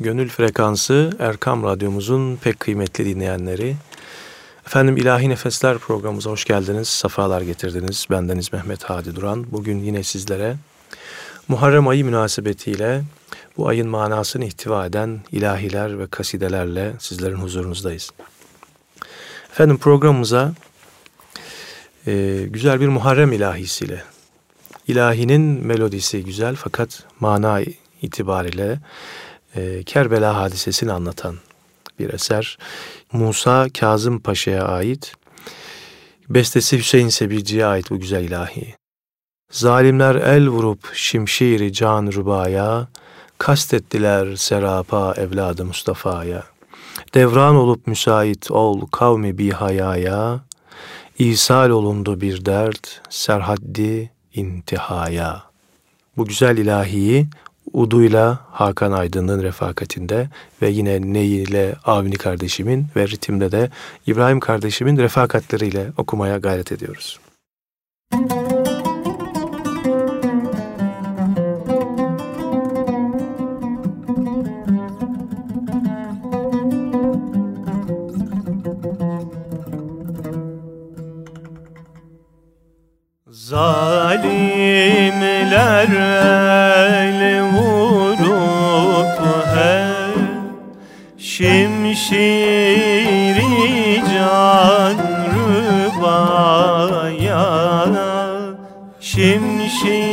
Gönül Frekansı Erkam Radyomuzun pek kıymetli dinleyenleri. Efendim İlahi Nefesler programımıza hoş geldiniz, safalar getirdiniz. Bendeniz Mehmet Hadi Duran. Bugün yine sizlere Muharrem ayı münasebetiyle bu ayın manasını ihtiva eden ilahiler ve kasidelerle sizlerin huzurunuzdayız. Efendim programımıza e, güzel bir Muharrem ilahisiyle, ilahinin melodisi güzel fakat mana itibariyle e, Kerbela hadisesini anlatan bir eser. Musa Kazım Paşa'ya ait, bestesi Hüseyin Sebici'ye ait bu güzel ilahi. Zalimler el vurup şimşiri can rubaya, kastettiler serapa evladı Mustafa'ya. Devran olup müsait ol kavmi bi hayaya, İsal olundu bir dert, serhaddi intihaya. Bu güzel ilahiyi Udu'yla Hakan Aydın'ın refakatinde ve yine Ney ile Avni kardeşimin ve ritimde de İbrahim kardeşimin refakatleriyle okumaya gayret ediyoruz. Müzik Zalimler Şimşiri can rübaya Şimşiri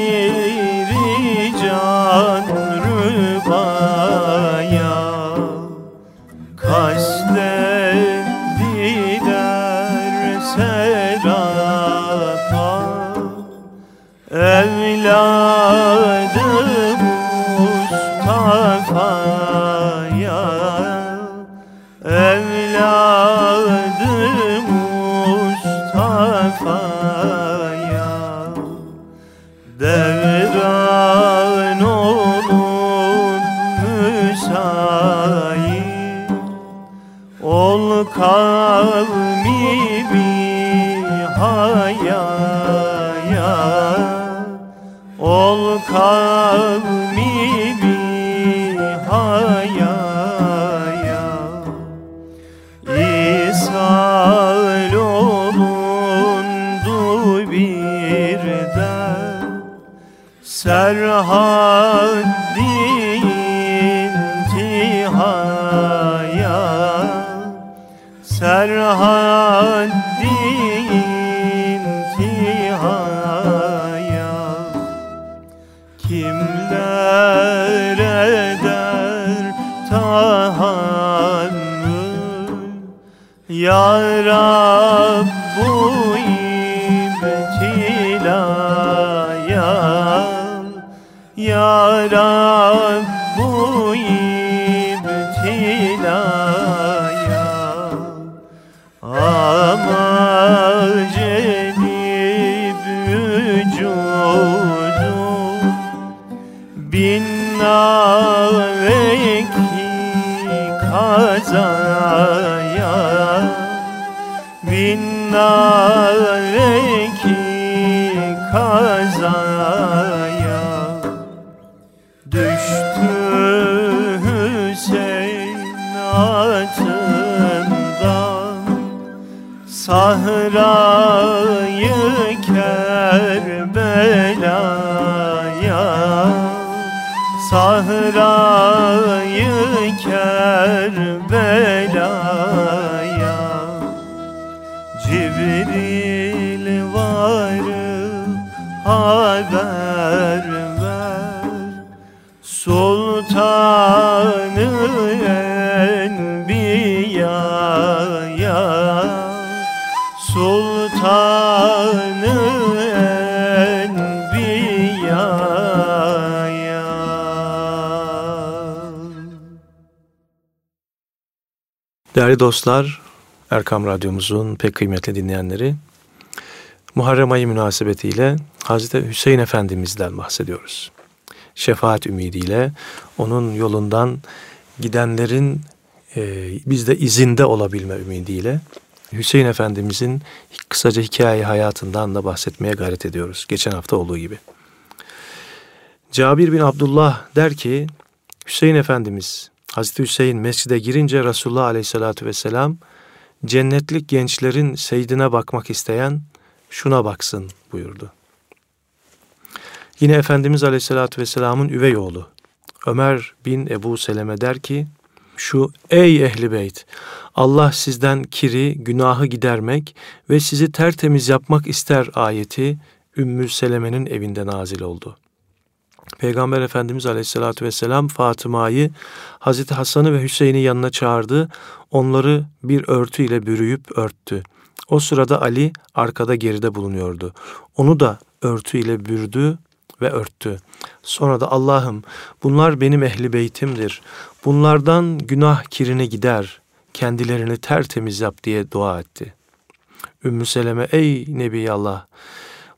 Değerli dostlar, Erkam Radyomuzun pek kıymetli dinleyenleri, Muharrem ayı münasebetiyle Hazreti Hüseyin Efendimiz'den bahsediyoruz. Şefaat ümidiyle onun yolundan gidenlerin e, biz de izinde olabilme ümidiyle Hüseyin Efendimizin kısaca hikaye hayatından da bahsetmeye gayret ediyoruz. Geçen hafta olduğu gibi. Cabir bin Abdullah der ki Hüseyin Efendimiz Hazreti Hüseyin mescide girince Resulullah Aleyhisselatü Vesselam cennetlik gençlerin seydine bakmak isteyen şuna baksın buyurdu. Yine Efendimiz Aleyhisselatü Vesselam'ın üvey oğlu Ömer bin Ebu Seleme der ki şu ey ehli beyt Allah sizden kiri, günahı gidermek ve sizi tertemiz yapmak ister ayeti Ümmü Seleme'nin evinde nazil oldu. Peygamber Efendimiz Aleyhisselatü Vesselam Fatıma'yı Hazreti Hasan'ı ve Hüseyin'i yanına çağırdı. Onları bir örtü ile bürüyüp örttü. O sırada Ali arkada geride bulunuyordu. Onu da örtü ile bürdü ve örttü. Sonra da Allah'ım bunlar benim ehli beytimdir. Bunlardan günah kirine gider. Kendilerini tertemiz yap diye dua etti. Ümmü Seleme ey Nebi Allah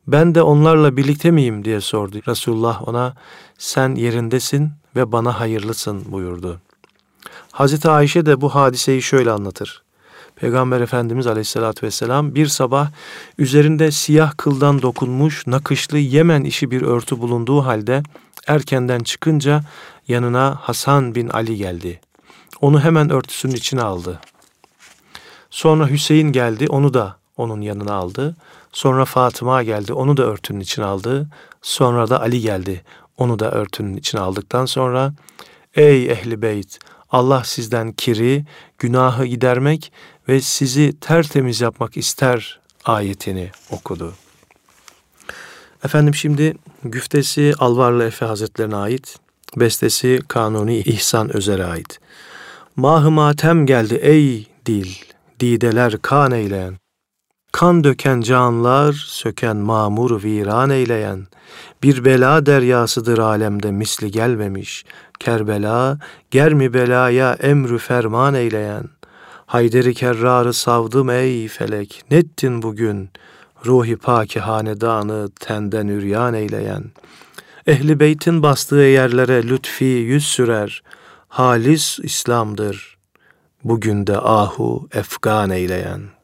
ben de onlarla birlikte miyim diye sordu. Resulullah ona sen yerindesin ve bana hayırlısın buyurdu. Hazreti Ayşe de bu hadiseyi şöyle anlatır. Peygamber Efendimiz Aleyhisselatü Vesselam bir sabah üzerinde siyah kıldan dokunmuş nakışlı Yemen işi bir örtü bulunduğu halde erkenden çıkınca yanına Hasan bin Ali geldi. Onu hemen örtüsünün içine aldı. Sonra Hüseyin geldi, onu da onun yanına aldı. Sonra Fatıma geldi, onu da örtünün içine aldı. Sonra da Ali geldi, onu da örtünün içine aldıktan sonra Ey ehli beyt! Allah sizden kiri, günahı gidermek ve sizi tertemiz yapmak ister ayetini okudu. Efendim şimdi güftesi Alvarlı Efe Hazretlerine ait, bestesi Kanuni İhsan Özer'e ait. Mahı matem geldi ey dil, dideler kan eyleyen. Kan döken canlar, söken mamur viran eyleyen, bir bela deryasıdır alemde misli gelmemiş, Kerbela, germi belaya emrü ferman eyleyen, Hayderi kerrarı savdım ey felek, nettin bugün, ruhi paki hanedanı tenden üryan eyleyen, Ehli beytin bastığı yerlere lütfi yüz sürer, halis İslam'dır, bugün de ahu efgan eyleyen.''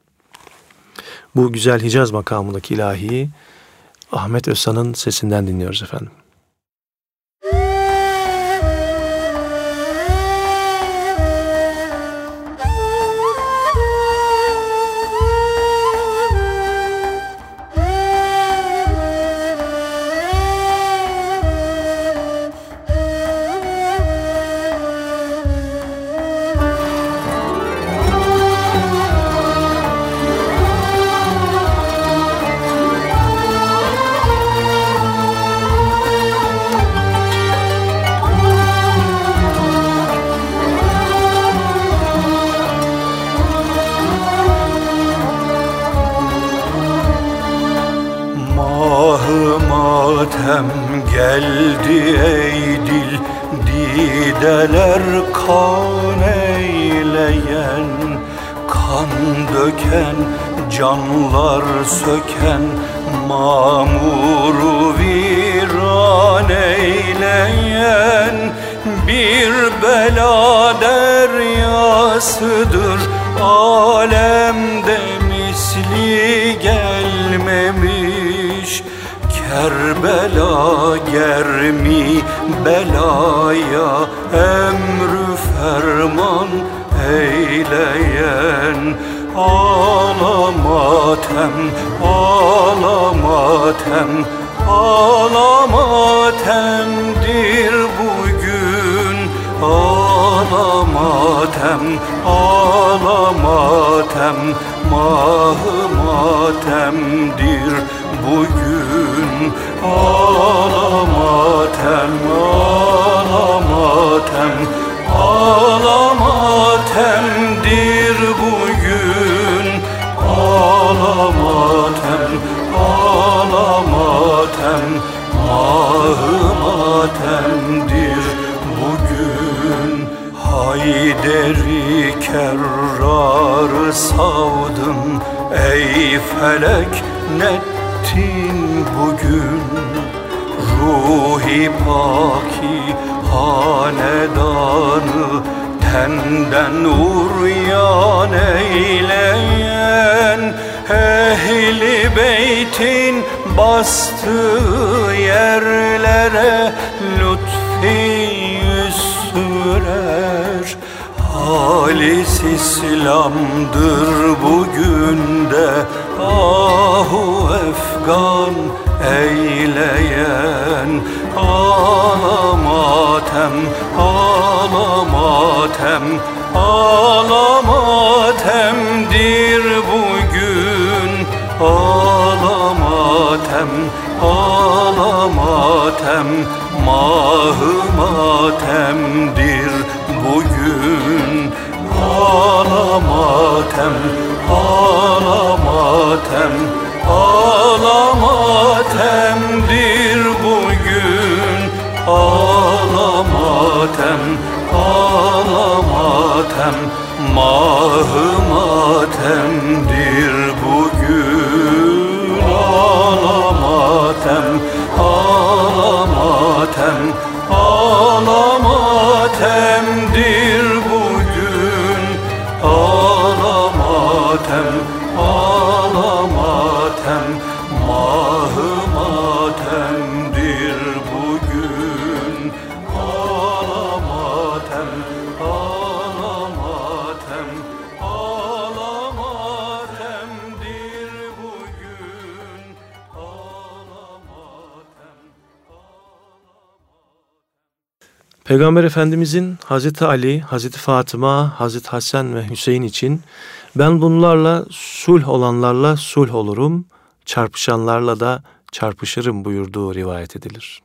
Bu güzel Hicaz makamındaki ilahiyi Ahmet Özsan'ın sesinden dinliyoruz efendim. Kan eyleyen Kan döken canlar söken Mamuru viran eyleyen Bir bela deryasıdır. Alemde misli gelmemiş Kerbela germi belaya emrü ferman eyleyen. Ağlamatem, ağlamatem, ağlamatemdir bugün. Ağlamatem, ağlamatem, mahı bugün. Ağlamatem, ağlamatem, ağlamatemdir bugün. Ağlamatem, ağlamatem, mahı matemdir bugün. Hayderi kerrarı savdın ey felek nettin bugün? Ruhi paki hanedanı tenden uryan eyleyen Ehli beytin bastığı yerlere lütfi yüz sürer Halis İslam'dır bugün de Ahu Efgan eyleyen Ağlamatem, ağlamatem, ağlamatemdir bugün. Ağlamatem, ağlamatem, mahı matemdir bugün. Ağlamatem, ağlamatem, ağlamatemdir ağlamatem, mahı Peygamber Efendimizin Hazreti Ali, Hazreti Fatıma, Hazreti Hasan ve Hüseyin için ben bunlarla sulh olanlarla sulh olurum, çarpışanlarla da çarpışırım buyurduğu rivayet edilir.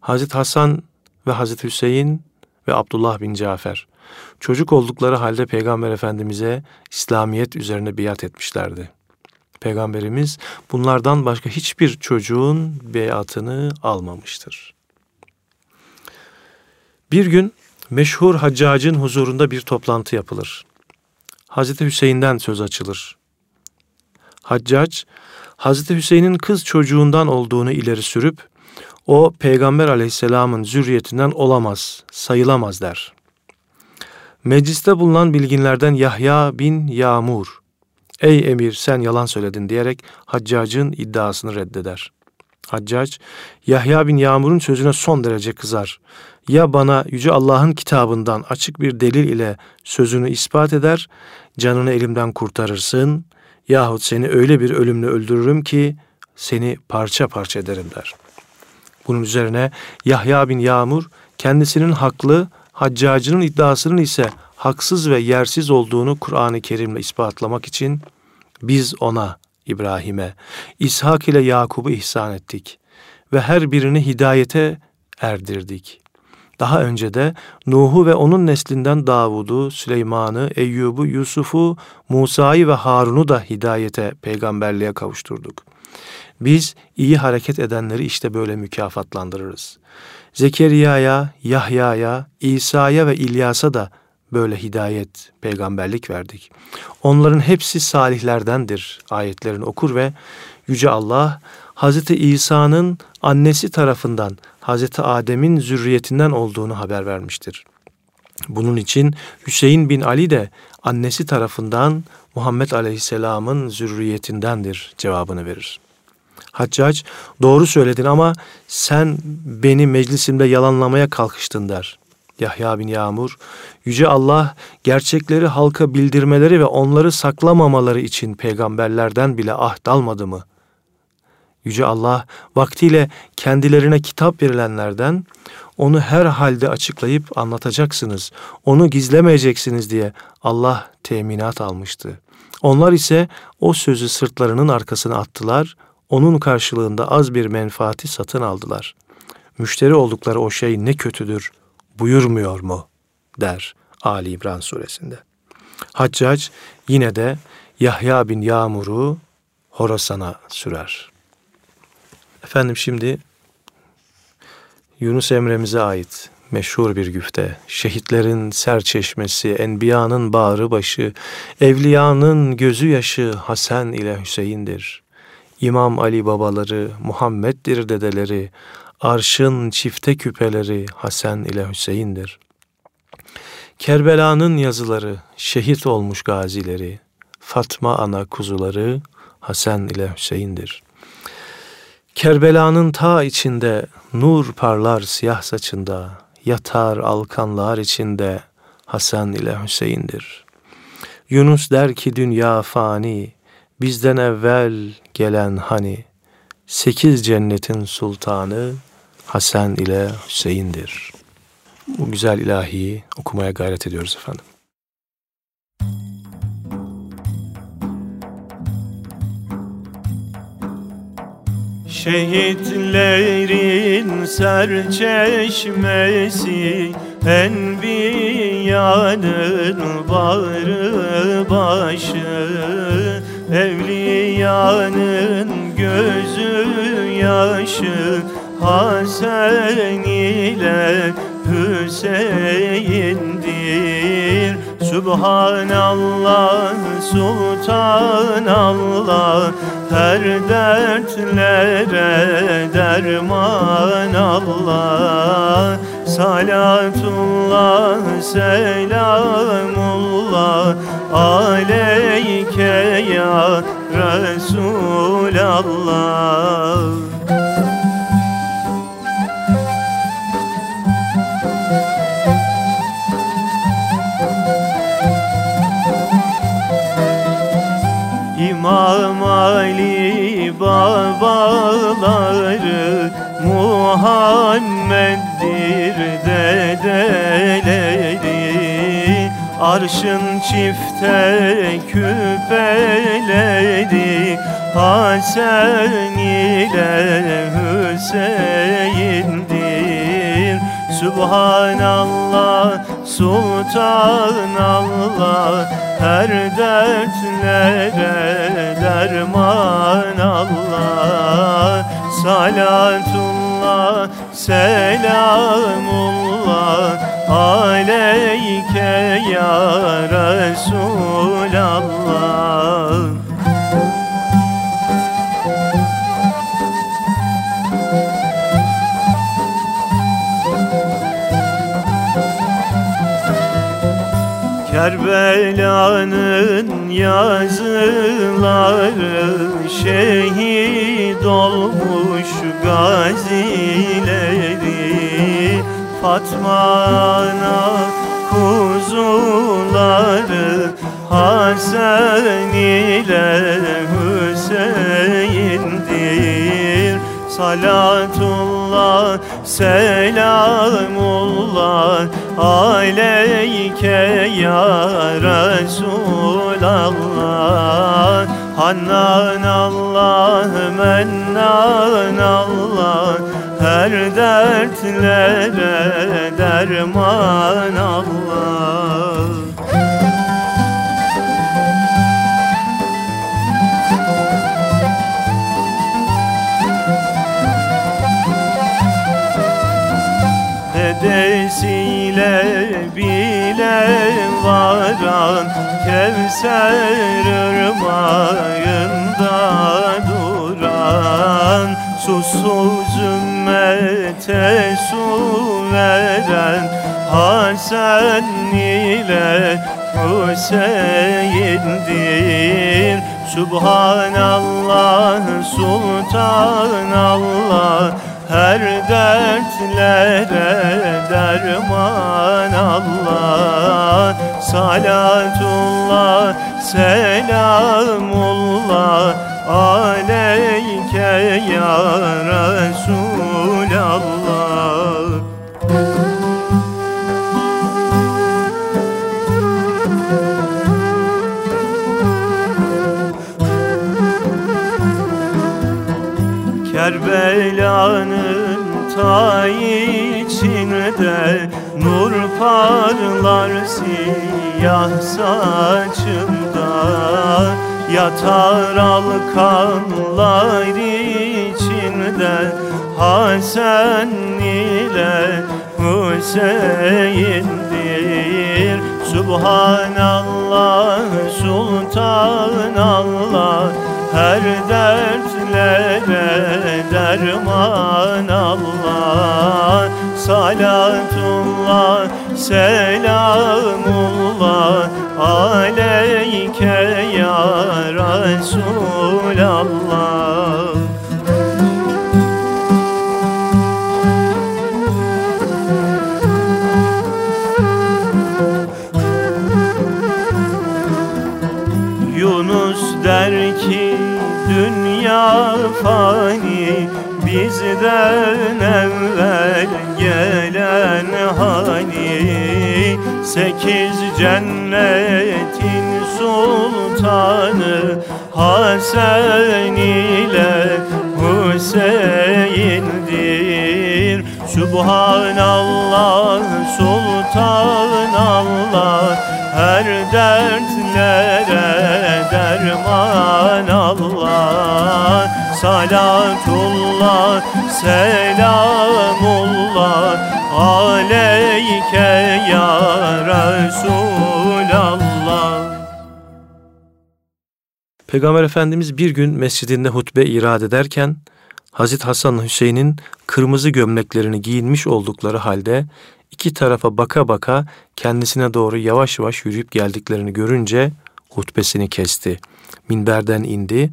Hazreti Hasan ve Hazreti Hüseyin ve Abdullah bin Cafer çocuk oldukları halde Peygamber Efendimiz'e İslamiyet üzerine biat etmişlerdi. Peygamberimiz bunlardan başka hiçbir çocuğun beyatını almamıştır. Bir gün meşhur haccacın huzurunda bir toplantı yapılır. Hazreti Hüseyin'den söz açılır. Haccac, Hazreti Hüseyin'in kız çocuğundan olduğunu ileri sürüp, o Peygamber aleyhisselamın zürriyetinden olamaz, sayılamaz der. Mecliste bulunan bilginlerden Yahya bin Yağmur, ey emir sen yalan söyledin diyerek Haccac'ın iddiasını reddeder. Haccac, Yahya bin Yağmur'un sözüne son derece kızar. Ya bana Yüce Allah'ın kitabından açık bir delil ile sözünü ispat eder, canını elimden kurtarırsın, yahut seni öyle bir ölümle öldürürüm ki seni parça parça ederim der. Bunun üzerine Yahya bin Yağmur kendisinin haklı, Haccacının iddiasının ise haksız ve yersiz olduğunu Kur'an-ı Kerim'le ispatlamak için biz ona, İbrahim'e, İshak ile Yakub'u ihsan ettik ve her birini hidayete erdirdik. Daha önce de Nuh'u ve onun neslinden Davud'u, Süleyman'ı, Eyyub'u, Yusuf'u, Musa'yı ve Harun'u da hidayete, peygamberliğe kavuşturduk. Biz iyi hareket edenleri işte böyle mükafatlandırırız. Zekeriya'ya, Yahya'ya, İsa'ya ve İlyas'a da böyle hidayet, peygamberlik verdik. Onların hepsi salihlerdendir ayetlerini okur ve Yüce Allah Hazreti İsa'nın annesi tarafından Hazreti Adem'in zürriyetinden olduğunu haber vermiştir. Bunun için Hüseyin bin Ali de annesi tarafından Muhammed Aleyhisselam'ın zürriyetindendir cevabını verir. Haccac doğru söyledin ama sen beni meclisimde yalanlamaya kalkıştın der. Yahya bin Yağmur, Yüce Allah gerçekleri halka bildirmeleri ve onları saklamamaları için peygamberlerden bile ahd almadı mı? Yüce Allah vaktiyle kendilerine kitap verilenlerden onu her halde açıklayıp anlatacaksınız, onu gizlemeyeceksiniz diye Allah teminat almıştı. Onlar ise o sözü sırtlarının arkasına attılar, onun karşılığında az bir menfaati satın aldılar. Müşteri oldukları o şey ne kötüdür buyurmuyor mu der Ali İmran suresinde. Haccac yine de Yahya bin Yağmur'u Horasan'a sürer. Efendim şimdi Yunus Emre'mize ait meşhur bir güfte. Şehitlerin serçeşmesi, enbiyanın bağrı başı, evliyanın gözü yaşı Hasan ile Hüseyin'dir. İmam Ali babaları, Muhammed'dir dedeleri, arşın çifte küpeleri Hasan ile Hüseyin'dir. Kerbela'nın yazıları, şehit olmuş gazileri, Fatma ana kuzuları Hasan ile Hüseyin'dir. Kerbela'nın ta içinde nur parlar siyah saçında, yatar alkanlar içinde Hasan ile Hüseyin'dir. Yunus der ki dünya fani, bizden evvel gelen hani, sekiz cennetin sultanı Hasan ile Hüseyin'dir. Bu güzel ilahiyi okumaya gayret ediyoruz efendim. Şehitlerin serçeşmesi Enbiyanın bağrı başı Evliyanın gözü yaşı Hasan ile Hüseyin'dir Subhanallah, Sultanallah Her dertlere derman Allah. Salatullah, selamullah Aleyke ya Resulallah Ali babaları Muhammed'dir dedeleri. Arşın çifte küpeleri Hasan ile Hüseyin'dir. Subhanallah, Sultanallah her dertlere derman Allah. Salatullah, selamullah Aleyke ya Resulallah Kerbela'nın yazıları şehit olmuş gazileri. Fatma ana kuzuları Hasan ile Hüseyin'dir. Salatullah, selamullah Aleyke ya Resulallah. Hannan Allah, mennan Allah. Her dertlere derman Allah varan Kevser ırmağında duran Susuz ümmete su veren Hasan ile Hüseyin'dir. Subhanallah, Sultanallah her dertlere derman Allah Salatullah, selamullah Aleyke ya Resulallah. Kerbela'nın ta içinde Nur parlar siyah saçında Yatar alkanlar içinde Hasan ile Hüseyin'dir. Subhanallah, Sultanallah her dertlere derman Allah. Salatullah, selamullah Bizden evvel gelen hani Sekiz cennetin sultanı Hasan ile Hüseyin'dir. Subhanallah, Sultanallah Her dertlere Salatullah, selamullah Aleyke ya Resulallah Peygamber Efendimiz bir gün mescidinde hutbe irad ederken Hazreti Hasan Hüseyin'in kırmızı gömleklerini giyinmiş oldukları halde iki tarafa baka baka kendisine doğru yavaş yavaş yürüyüp geldiklerini görünce hutbesini kesti. Minberden indi.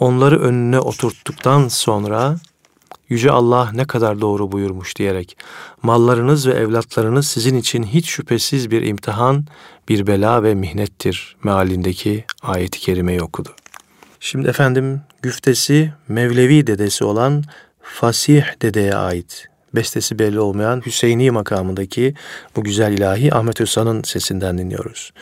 Onları önüne oturttuktan sonra Yüce Allah ne kadar doğru buyurmuş diyerek mallarınız ve evlatlarınız sizin için hiç şüphesiz bir imtihan, bir bela ve mihnettir mealindeki ayeti kerimeyi okudu. Şimdi efendim güftesi Mevlevi dedesi olan Fasih dedeye ait. Bestesi belli olmayan Hüseyini makamındaki bu güzel ilahi Ahmet Özsan'ın sesinden dinliyoruz.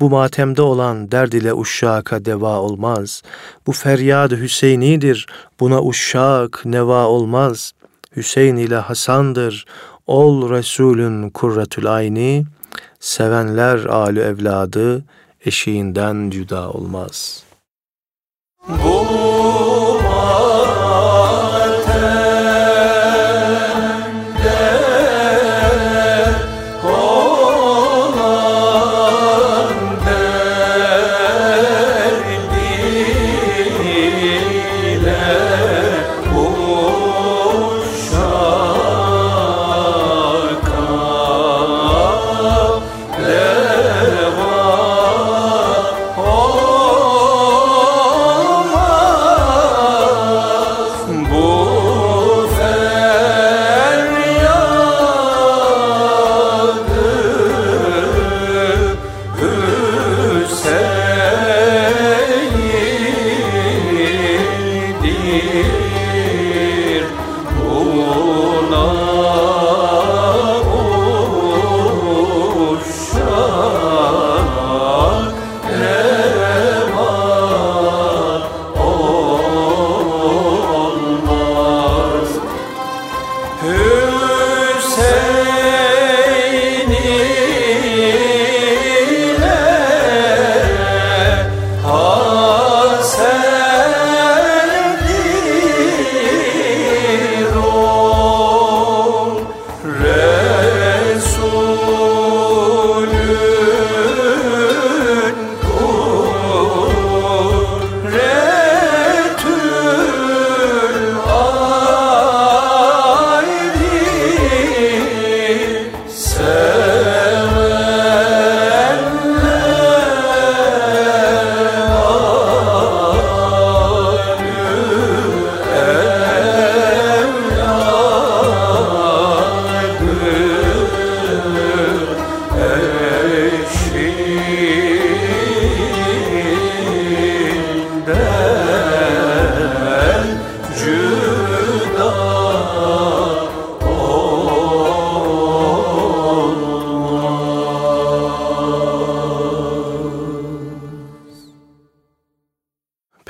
Bu matemde olan derd ile uşşaka deva olmaz. Bu feryad Hüseyinidir, buna uşşak neva olmaz. Hüseyin ile Hasan'dır, ol Resulün kurratül ayni. Sevenler alü evladı, eşiğinden cüda olmaz.'' Bu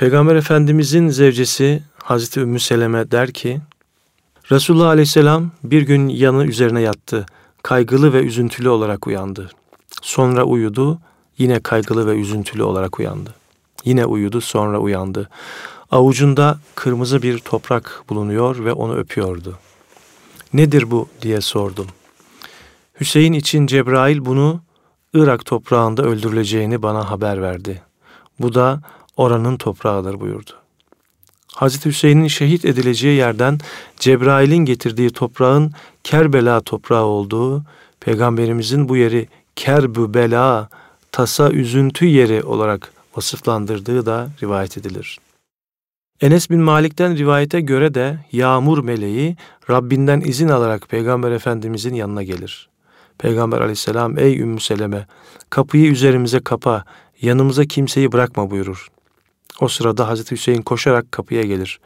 Peygamber Efendimizin zevcesi Hazreti Ümmü Seleme der ki, Resulullah Aleyhisselam bir gün yanı üzerine yattı. Kaygılı ve üzüntülü olarak uyandı. Sonra uyudu, yine kaygılı ve üzüntülü olarak uyandı. Yine uyudu, sonra uyandı. Avucunda kırmızı bir toprak bulunuyor ve onu öpüyordu. Nedir bu diye sordum. Hüseyin için Cebrail bunu Irak toprağında öldürüleceğini bana haber verdi. Bu da oranın toprağıdır buyurdu. Hazreti Hüseyin'in şehit edileceği yerden Cebrail'in getirdiği toprağın Kerbela toprağı olduğu, Peygamberimizin bu yeri Kerbü Bela, tasa üzüntü yeri olarak vasıflandırdığı da rivayet edilir. Enes bin Malik'ten rivayete göre de yağmur meleği Rabbinden izin alarak Peygamber Efendimizin yanına gelir. Peygamber aleyhisselam ey Ümmü Seleme kapıyı üzerimize kapa yanımıza kimseyi bırakma buyurur. O sırada Hazreti Hüseyin koşarak kapıya gelir.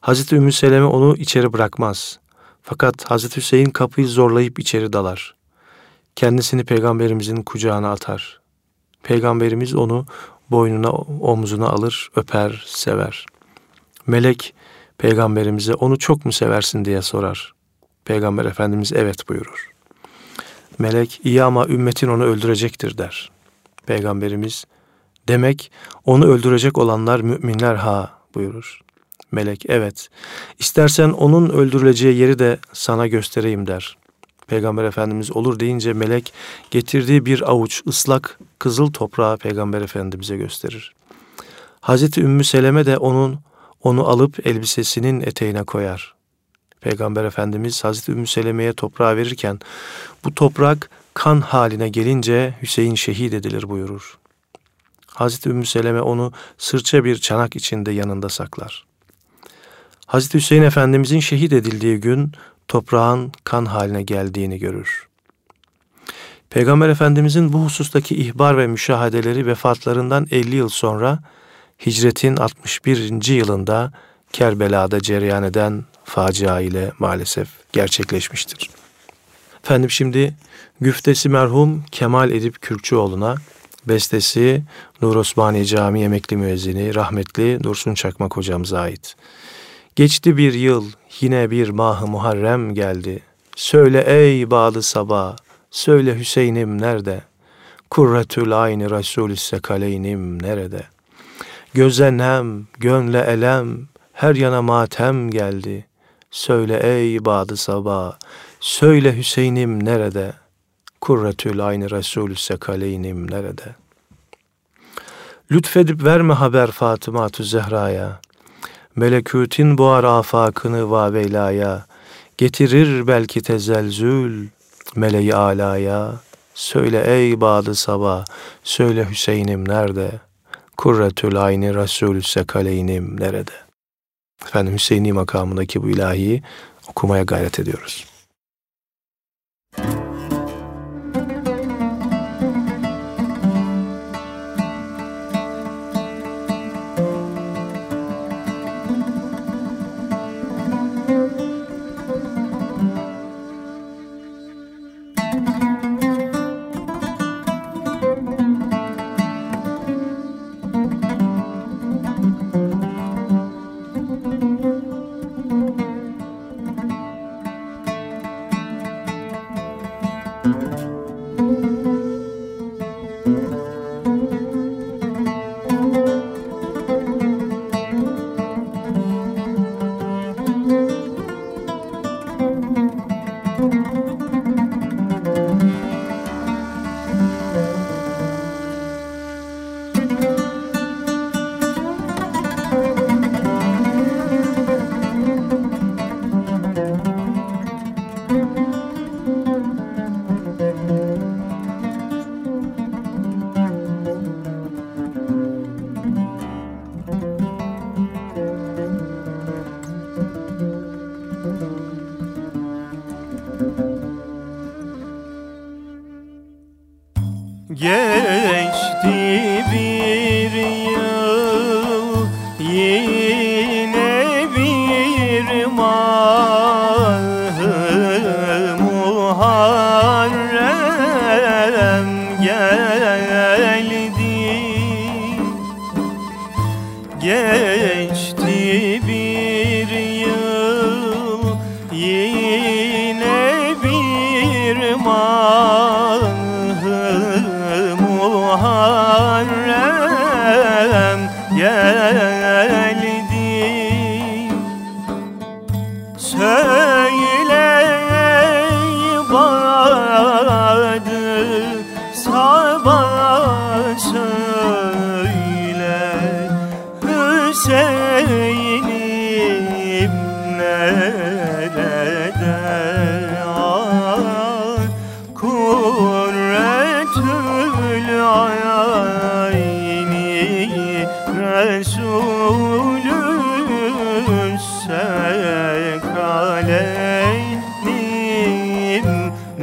Hazreti Ümmü Seleme onu içeri bırakmaz. Fakat Hazreti Hüseyin kapıyı zorlayıp içeri dalar. Kendisini peygamberimizin kucağına atar. Peygamberimiz onu boynuna omzuna alır, öper, sever. Melek peygamberimize onu çok mu seversin diye sorar. Peygamber Efendimiz evet buyurur. Melek iyi ama ümmetin onu öldürecektir der. Peygamberimiz demek onu öldürecek olanlar müminler ha buyurur. Melek evet istersen onun öldürüleceği yeri de sana göstereyim der. Peygamber Efendimiz olur deyince melek getirdiği bir avuç ıslak kızıl toprağı Peygamber Efendimiz'e gösterir. Hazreti Ümmü Seleme de onun onu alıp elbisesinin eteğine koyar. Peygamber Efendimiz Hazreti Ümmü Seleme'ye toprağı verirken bu toprak kan haline gelince Hüseyin şehit edilir buyurur. Hazreti Ümmü Seleme onu sırça bir çanak içinde yanında saklar. Hazreti Hüseyin Efendimizin şehit edildiği gün toprağın kan haline geldiğini görür. Peygamber Efendimizin bu husustaki ihbar ve müşahedeleri vefatlarından 50 yıl sonra hicretin 61. yılında Kerbela'da cereyan eden facia ile maalesef gerçekleşmiştir. Efendim şimdi güftesi merhum Kemal Edip Kürkçüoğlu'na, bestesi Nur Osmaniye Camii emekli müezzini rahmetli Dursun Çakmak hocamıza ait. Geçti bir yıl, yine bir mah Muharrem geldi. Söyle ey bağlı sabah, söyle Hüseyin'im nerede? Kurretül ayni Resulü sekaleynim nerede? Göze nem, gönle elem, her yana matem geldi. Söyle ey bağlı sabah, söyle Hüseyin'im nerede? Kurretül ayni Resulü sekaleynim nerede? Lütfedip verme haber Fatıma Zehra'ya. Melekûtin boğar afakını vaveylaya, getirir belki tezelzül meleği alaya. Söyle ey badı sabah, söyle Hüseyin'im nerede? Kurretül ayni Resulü sekaleynim nerede? Efendim Hüseyin'i makamındaki bu ilahiyi okumaya gayret ediyoruz.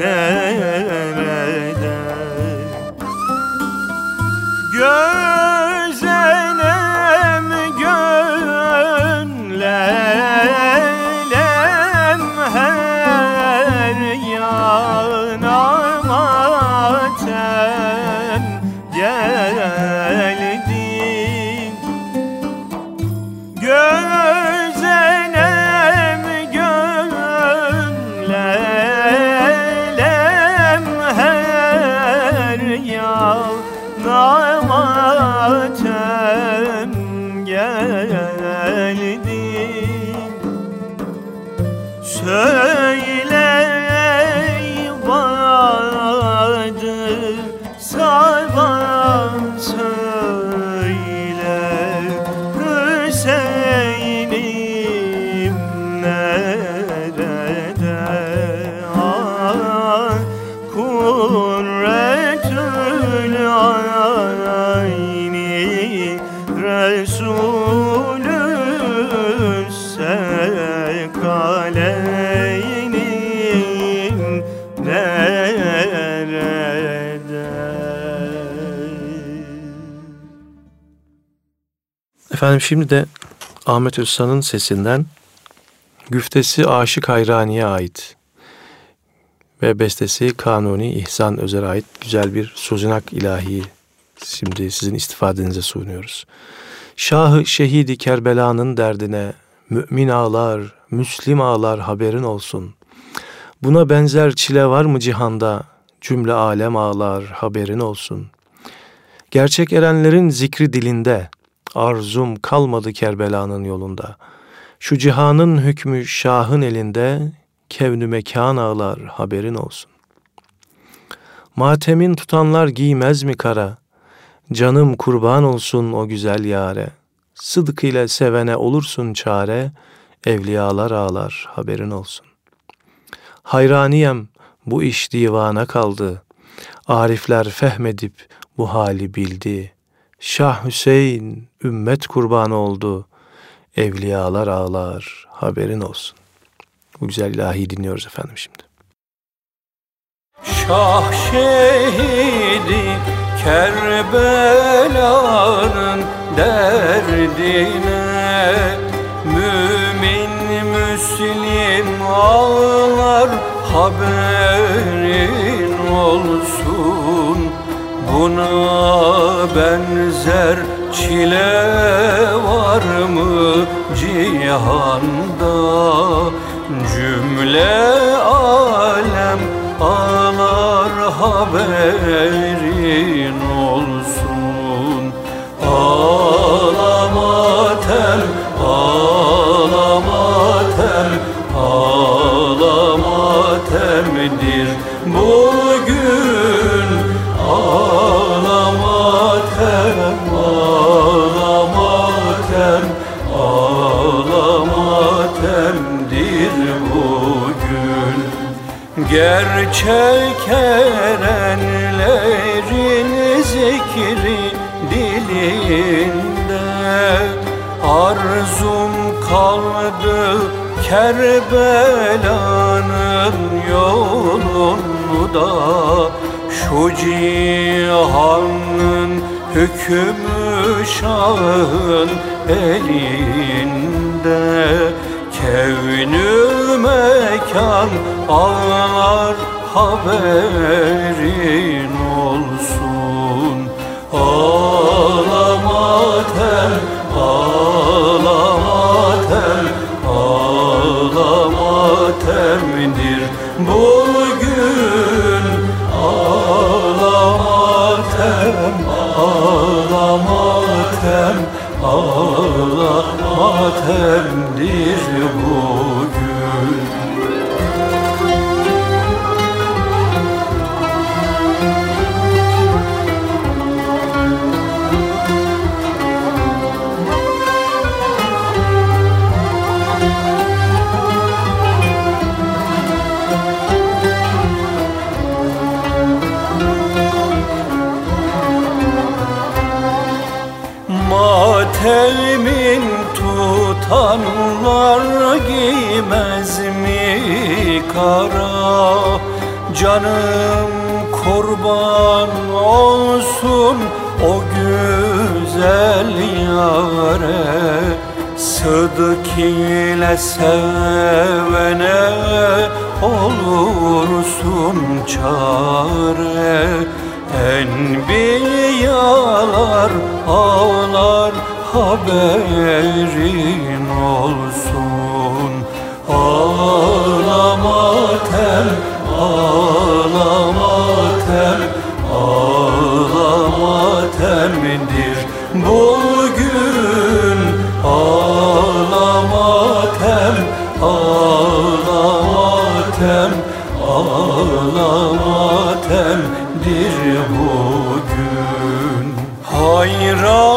yeah. Efendim şimdi de Ahmet Özsan'ın sesinden güftesi Aşık Hayrani'ye ait ve bestesi Kanuni İhsan Özer'e ait güzel bir sozinak ilahi şimdi sizin istifadenize sunuyoruz. Şahı şehidi Kerbela'nın derdine mümin ağlar, müslim ağlar haberin olsun. Buna benzer çile var mı cihanda? Cümle alem ağlar haberin olsun. Gerçek erenlerin zikri dilinde, arzum kalmadı Kerbela'nın yolunda. Şu cihanın hükmü şahın elinde, kevnü mekan ağlar haberin olsun. Matemin tutanlar giymez mi kara? Canım kurban olsun o güzel yare. Sıdk ile sevene olursun çare, evliyalar ağlar haberin olsun. Hayraniyem bu iş divana kaldı. Arifler fehmedip bu hali bildi. Şah Hüseyin ümmet kurbanı oldu. Evliyalar ağlar haberin olsun. Bu güzel ilahi dinliyoruz efendim şimdi. Şah şehidi Kerbela'nın derdine Mümin Müslim ağlar haberin olsun Buna benzer çile var mı cihanda? Cümle alem ağlar haberin Gerçek erenlerin zikri dilinde. Arzum kaldı Kerbela'nın yolunda. Şu cihanın hükmü şahın elinde. Kevnü mekan ağlar haberin olsun. Ağlamatem, ağlamatem, ağlamatemdir bugün Ağlamatem, ağlamatem, ağlamatemdir bugün Matemin tutanlar giymez mi kara? Canım kurban olsun o güzel yare Sıdık ile sevene olursun çare. Enbiyalar ağlar haberin olsun. Ağlama tel, ağlama tel, ağlama teldir Bugün ağlama tel, ağlama tel, ağlama teldir bugün. Hayran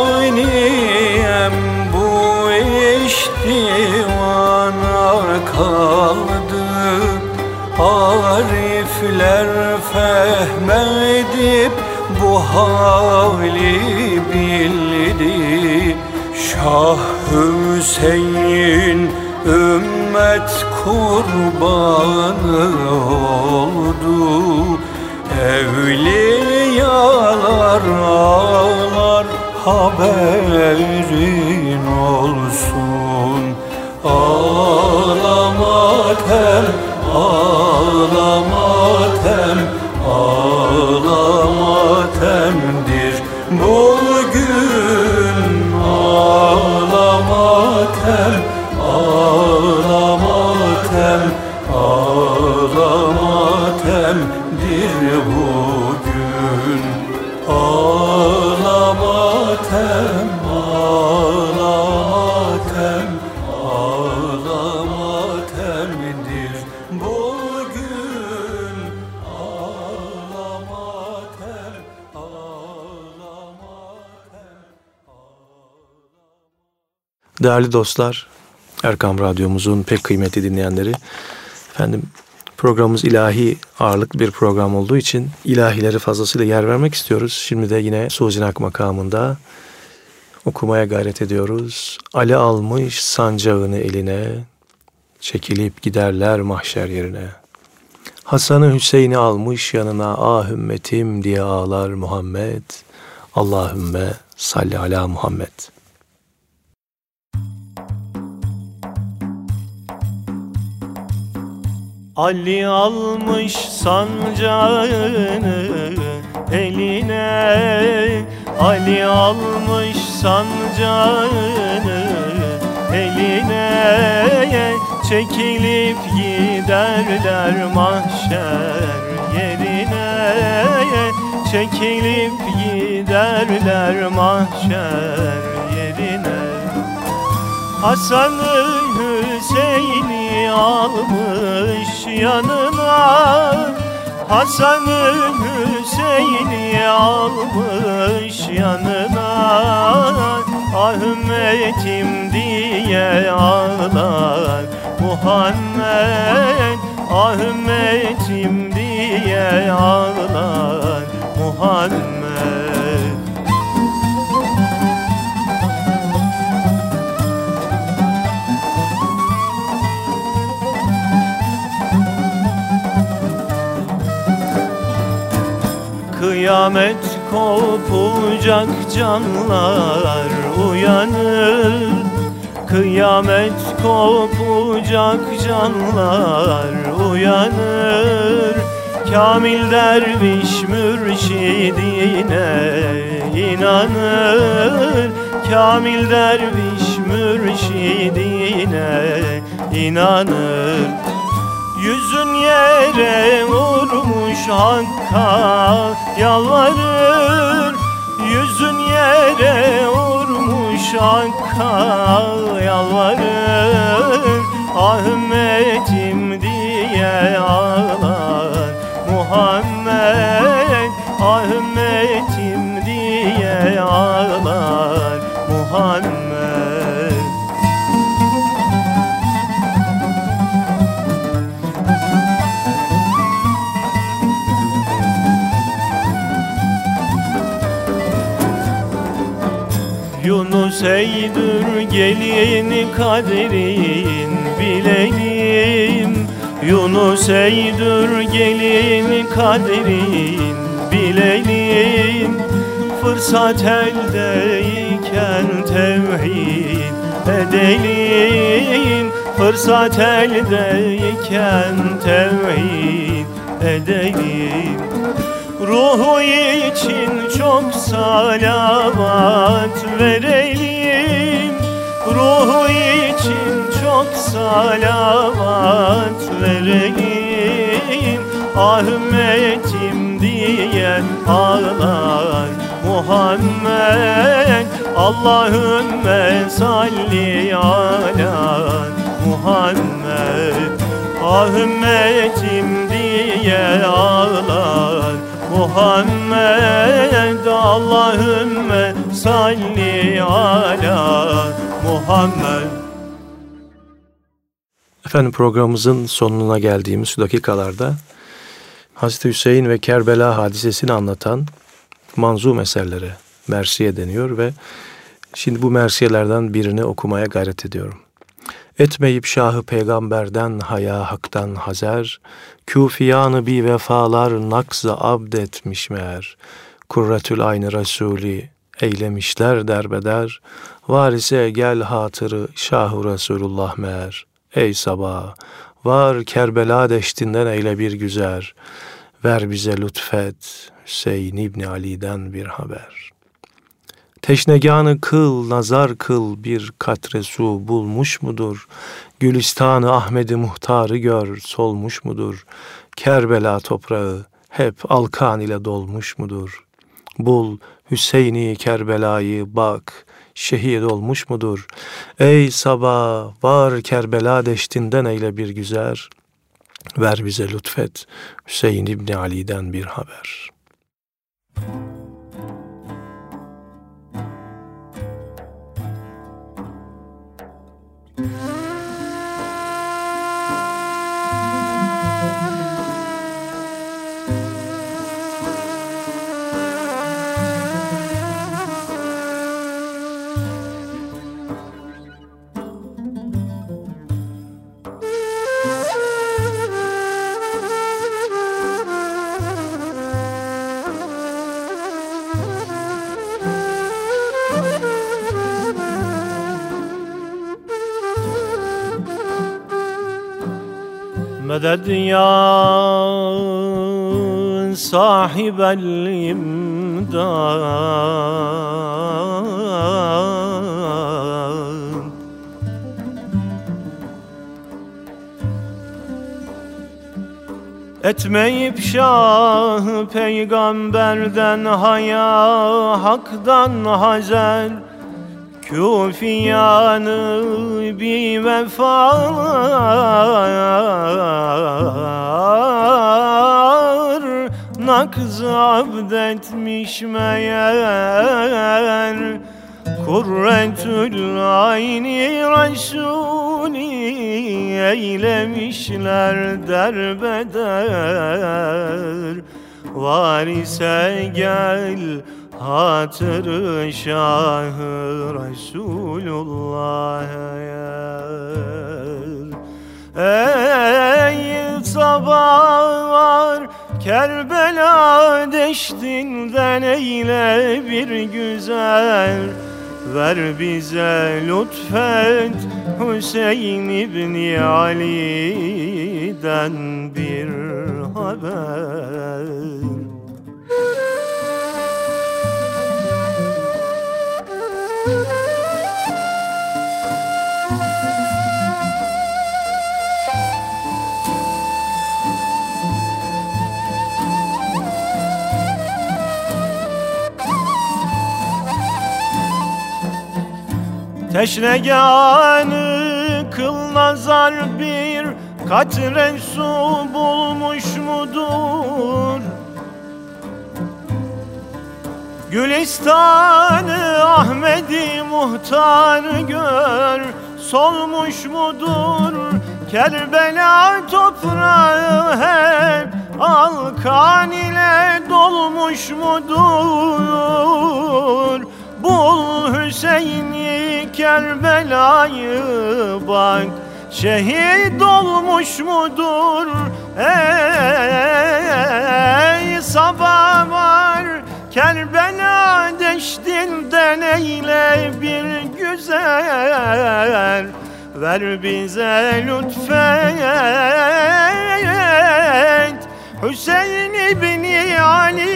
iştivana kaldı Arifler fehmedip bu hali bildi. Şah Hüseyin ümmet kurbanı oldu. Evliyalar ağlar haberin Ağlama tem, ağlama tem, ağlama Değerli dostlar, Erkam Radyomuzun pek kıymetli dinleyenleri, efendim programımız ilahi ağırlıklı bir program olduğu için ilahileri fazlasıyla yer vermek istiyoruz. Şimdi de yine Suzinak makamında okumaya gayret ediyoruz. Ali almış sancağını eline, çekilip giderler mahşer yerine. Hasan'ı Hüseyin'i almış yanına ah ümmetim diye ağlar Muhammed. Allahümme salli ala Muhammed. Ali almış sancağını eline. Ali almış sancağını eline. Çekilip giderler mahşer yerine. Çekilip giderler mahşer yerine. Hasan'ı Hüseyin'i almış yanına Hasan'ı Hüseyin'i almış yanına. Ah ümmetim diye ağlar Muhammed Ah ümmetim diye ağlar Muhammed Kıyamet kopacak canlar uyanır. Kıyamet kopacak canlar uyanır. Kamil derviş mürşidine inanır. Kamil derviş mürşidine inanır. Yüzün yere vurmuş hakka yalvarır Yüzün yere vurmuş hakka yalvarır Ah ümmetim diye Yunus Eydür gelin kaderin bilelim Yunus Eydür gelin kaderin bilelim Fırsat eldeyken tevhid edelim. Fırsat eldeyken tevhid edelim. Ruhu için çok salavat verelim Ruhu için çok salavat verelim Ah ümmetim diye ağlar Muhammed. Allahümme salli ala Muhammed. Ah ümmetim diye ağlar Muhammed. Allahümme salli ala Muhammed Efendim programımızın sonuna geldiğimiz şu dakikalarda Hazreti Hüseyin ve Kerbela hadisesini anlatan manzum eserlere Mersiye deniyor ve şimdi bu mersiyelerden birini okumaya gayret ediyorum. Etmeyip şahı peygamberden haya haktan hazer, küfiyanı bir vefalar nakza abd etmiş meğer, kurretül aynı Resulü eylemişler derbeder, varise gel hatırı şahı Resulullah meğer, ey sabah, var Kerbela deştinden eyle bir güzer, ver bize lütfet, Hüseyin İbni Ali'den bir haber. Teşneganı kıl, nazar kıl bir katre su bulmuş mudur? Gülistanı Ahmedi Muhtar'ı gör, solmuş mudur? Kerbela toprağı hep alkan ile dolmuş mudur? Bul Hüseyin'i Kerbela'yı bak, şehit olmuş mudur? Ey sabah var Kerbela deştinden eyle bir güzer, ver bize lütfet Hüseyin İbni Ali'den bir haber.'' Medet ya sahibel imdad. Etmeyip şah peygamberden haya haktan hazer Küfiyanı bir vefalar. Nakz abdetmiş meğer. Kurretül ayni Resulü eylemişler derbeder. Varise gel hatırı şahı Resulullah Ey sabah var Kerbela deştinden eyle bir güzel. Ver bize lütfet Hüseyin İbni Ali'den bir haber Teşneganı kıl nazar bir katre su bulmuş mudur? Gülistanı Ahmedi muhtar gör solmuş mudur? Kerbela toprağı hep alkan ile dolmuş mudur? Bul Hüseyin'i Kerbela'yı bak Şehit olmuş mudur? Ey sabah var Kerbela deştinden eyle bir güzel? Ver bize lütfet Hüseyin İbni Ali'den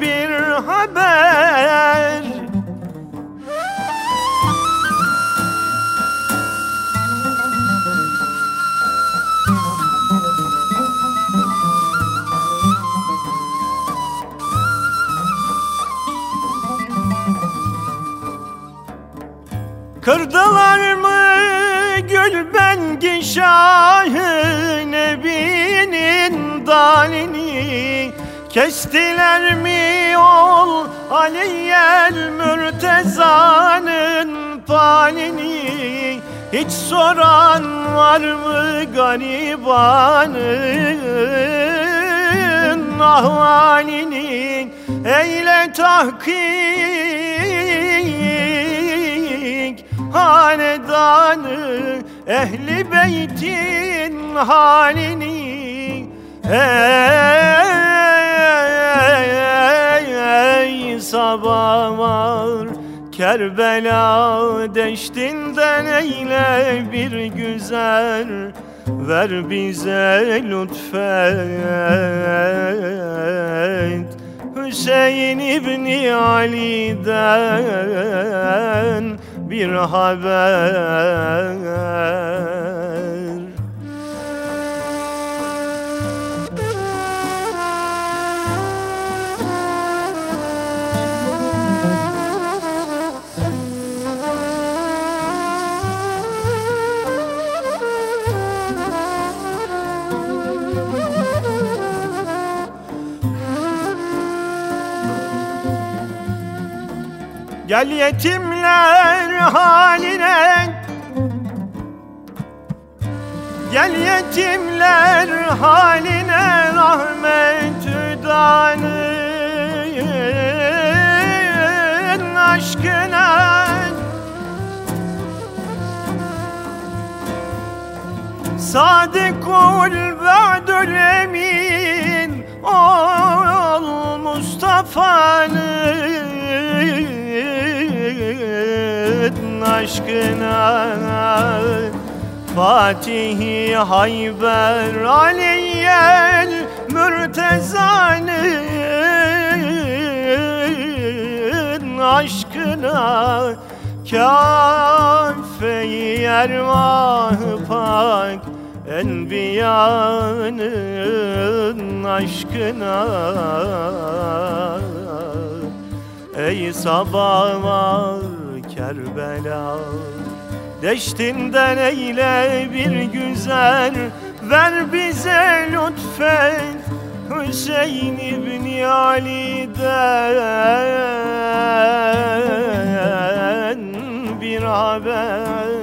bir haber Kırdılar mı gül bengi şahı Nebi'nin sultanini Kestiler mi ol Aliyel Mürteza'nın panini? Hiç soran var mı garibanın ahvalini Eyle tahkik hanedanı Ehli beytin halini. Ey, ey sabah var Kerbela deştinden eyle bir güzel. Ver bize lütfet. Hüseyin İbni Ali'den bir haber Gel yetimler haline. Gel yetimler haline rahmet hüdanın aşkına. Sadıkul ba'dül emin ol Mustafa'nın aşkına Fatihi Hayber Aliyyel Mürteza'nın aşkına Kâfe-i ervah-ı pak Enbiyanın aşkına. Ey sabah Kerbela Deştinden eyle bir güzel Ver bize lütfen Hüseyin İbni Ali'den bir haber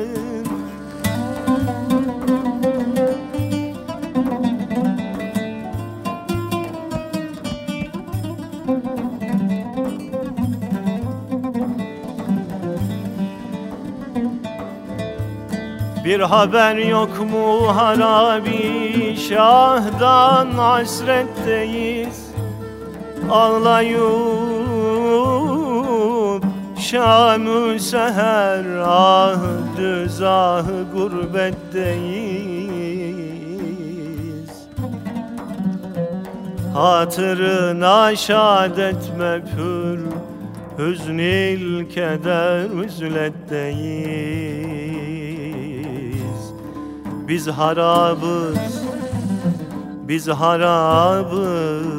Bir haber yok mu harabi? Şah'dan hasretteyiz Ağlayıp Şam-ı seher Ah düz ah gurbetteyiz Hatırına şad etme pür Hüznil keder üzletteyiz Biz harabız, biz harabız.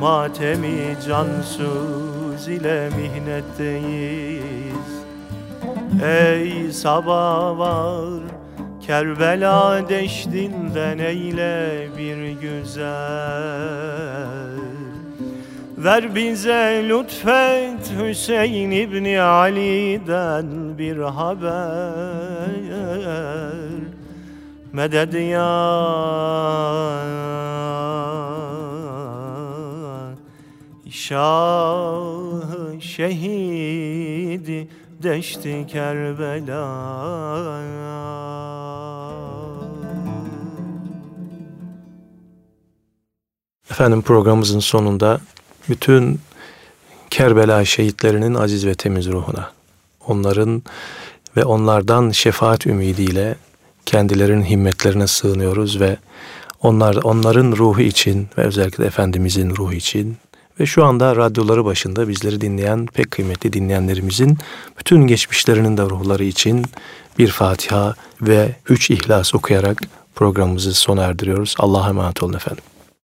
Matemi cansuz ile mihnetteyiz. Ey sabah var Kerbela deştinden eyle bir güzel. Ver bize lütfet Hüseyin İbni Ali'den bir haber Medet ya Şah şehidi deşti Kerbela. Efendim programımızın sonunda bütün Kerbela şehitlerinin aziz ve temiz ruhuna, onların ve onlardan şefaat ümidiyle kendilerinin himmetlerine sığınıyoruz ve onlar onların ruhu için ve özellikle Efendimizin ruhu için ve şu anda radyoları başında bizleri dinleyen pek kıymetli dinleyenlerimizin bütün geçmişlerinin de ruhları için bir Fatiha ve üç İhlas okuyarak programımızı sona erdiriyoruz. Allah'a emanet olun efendim.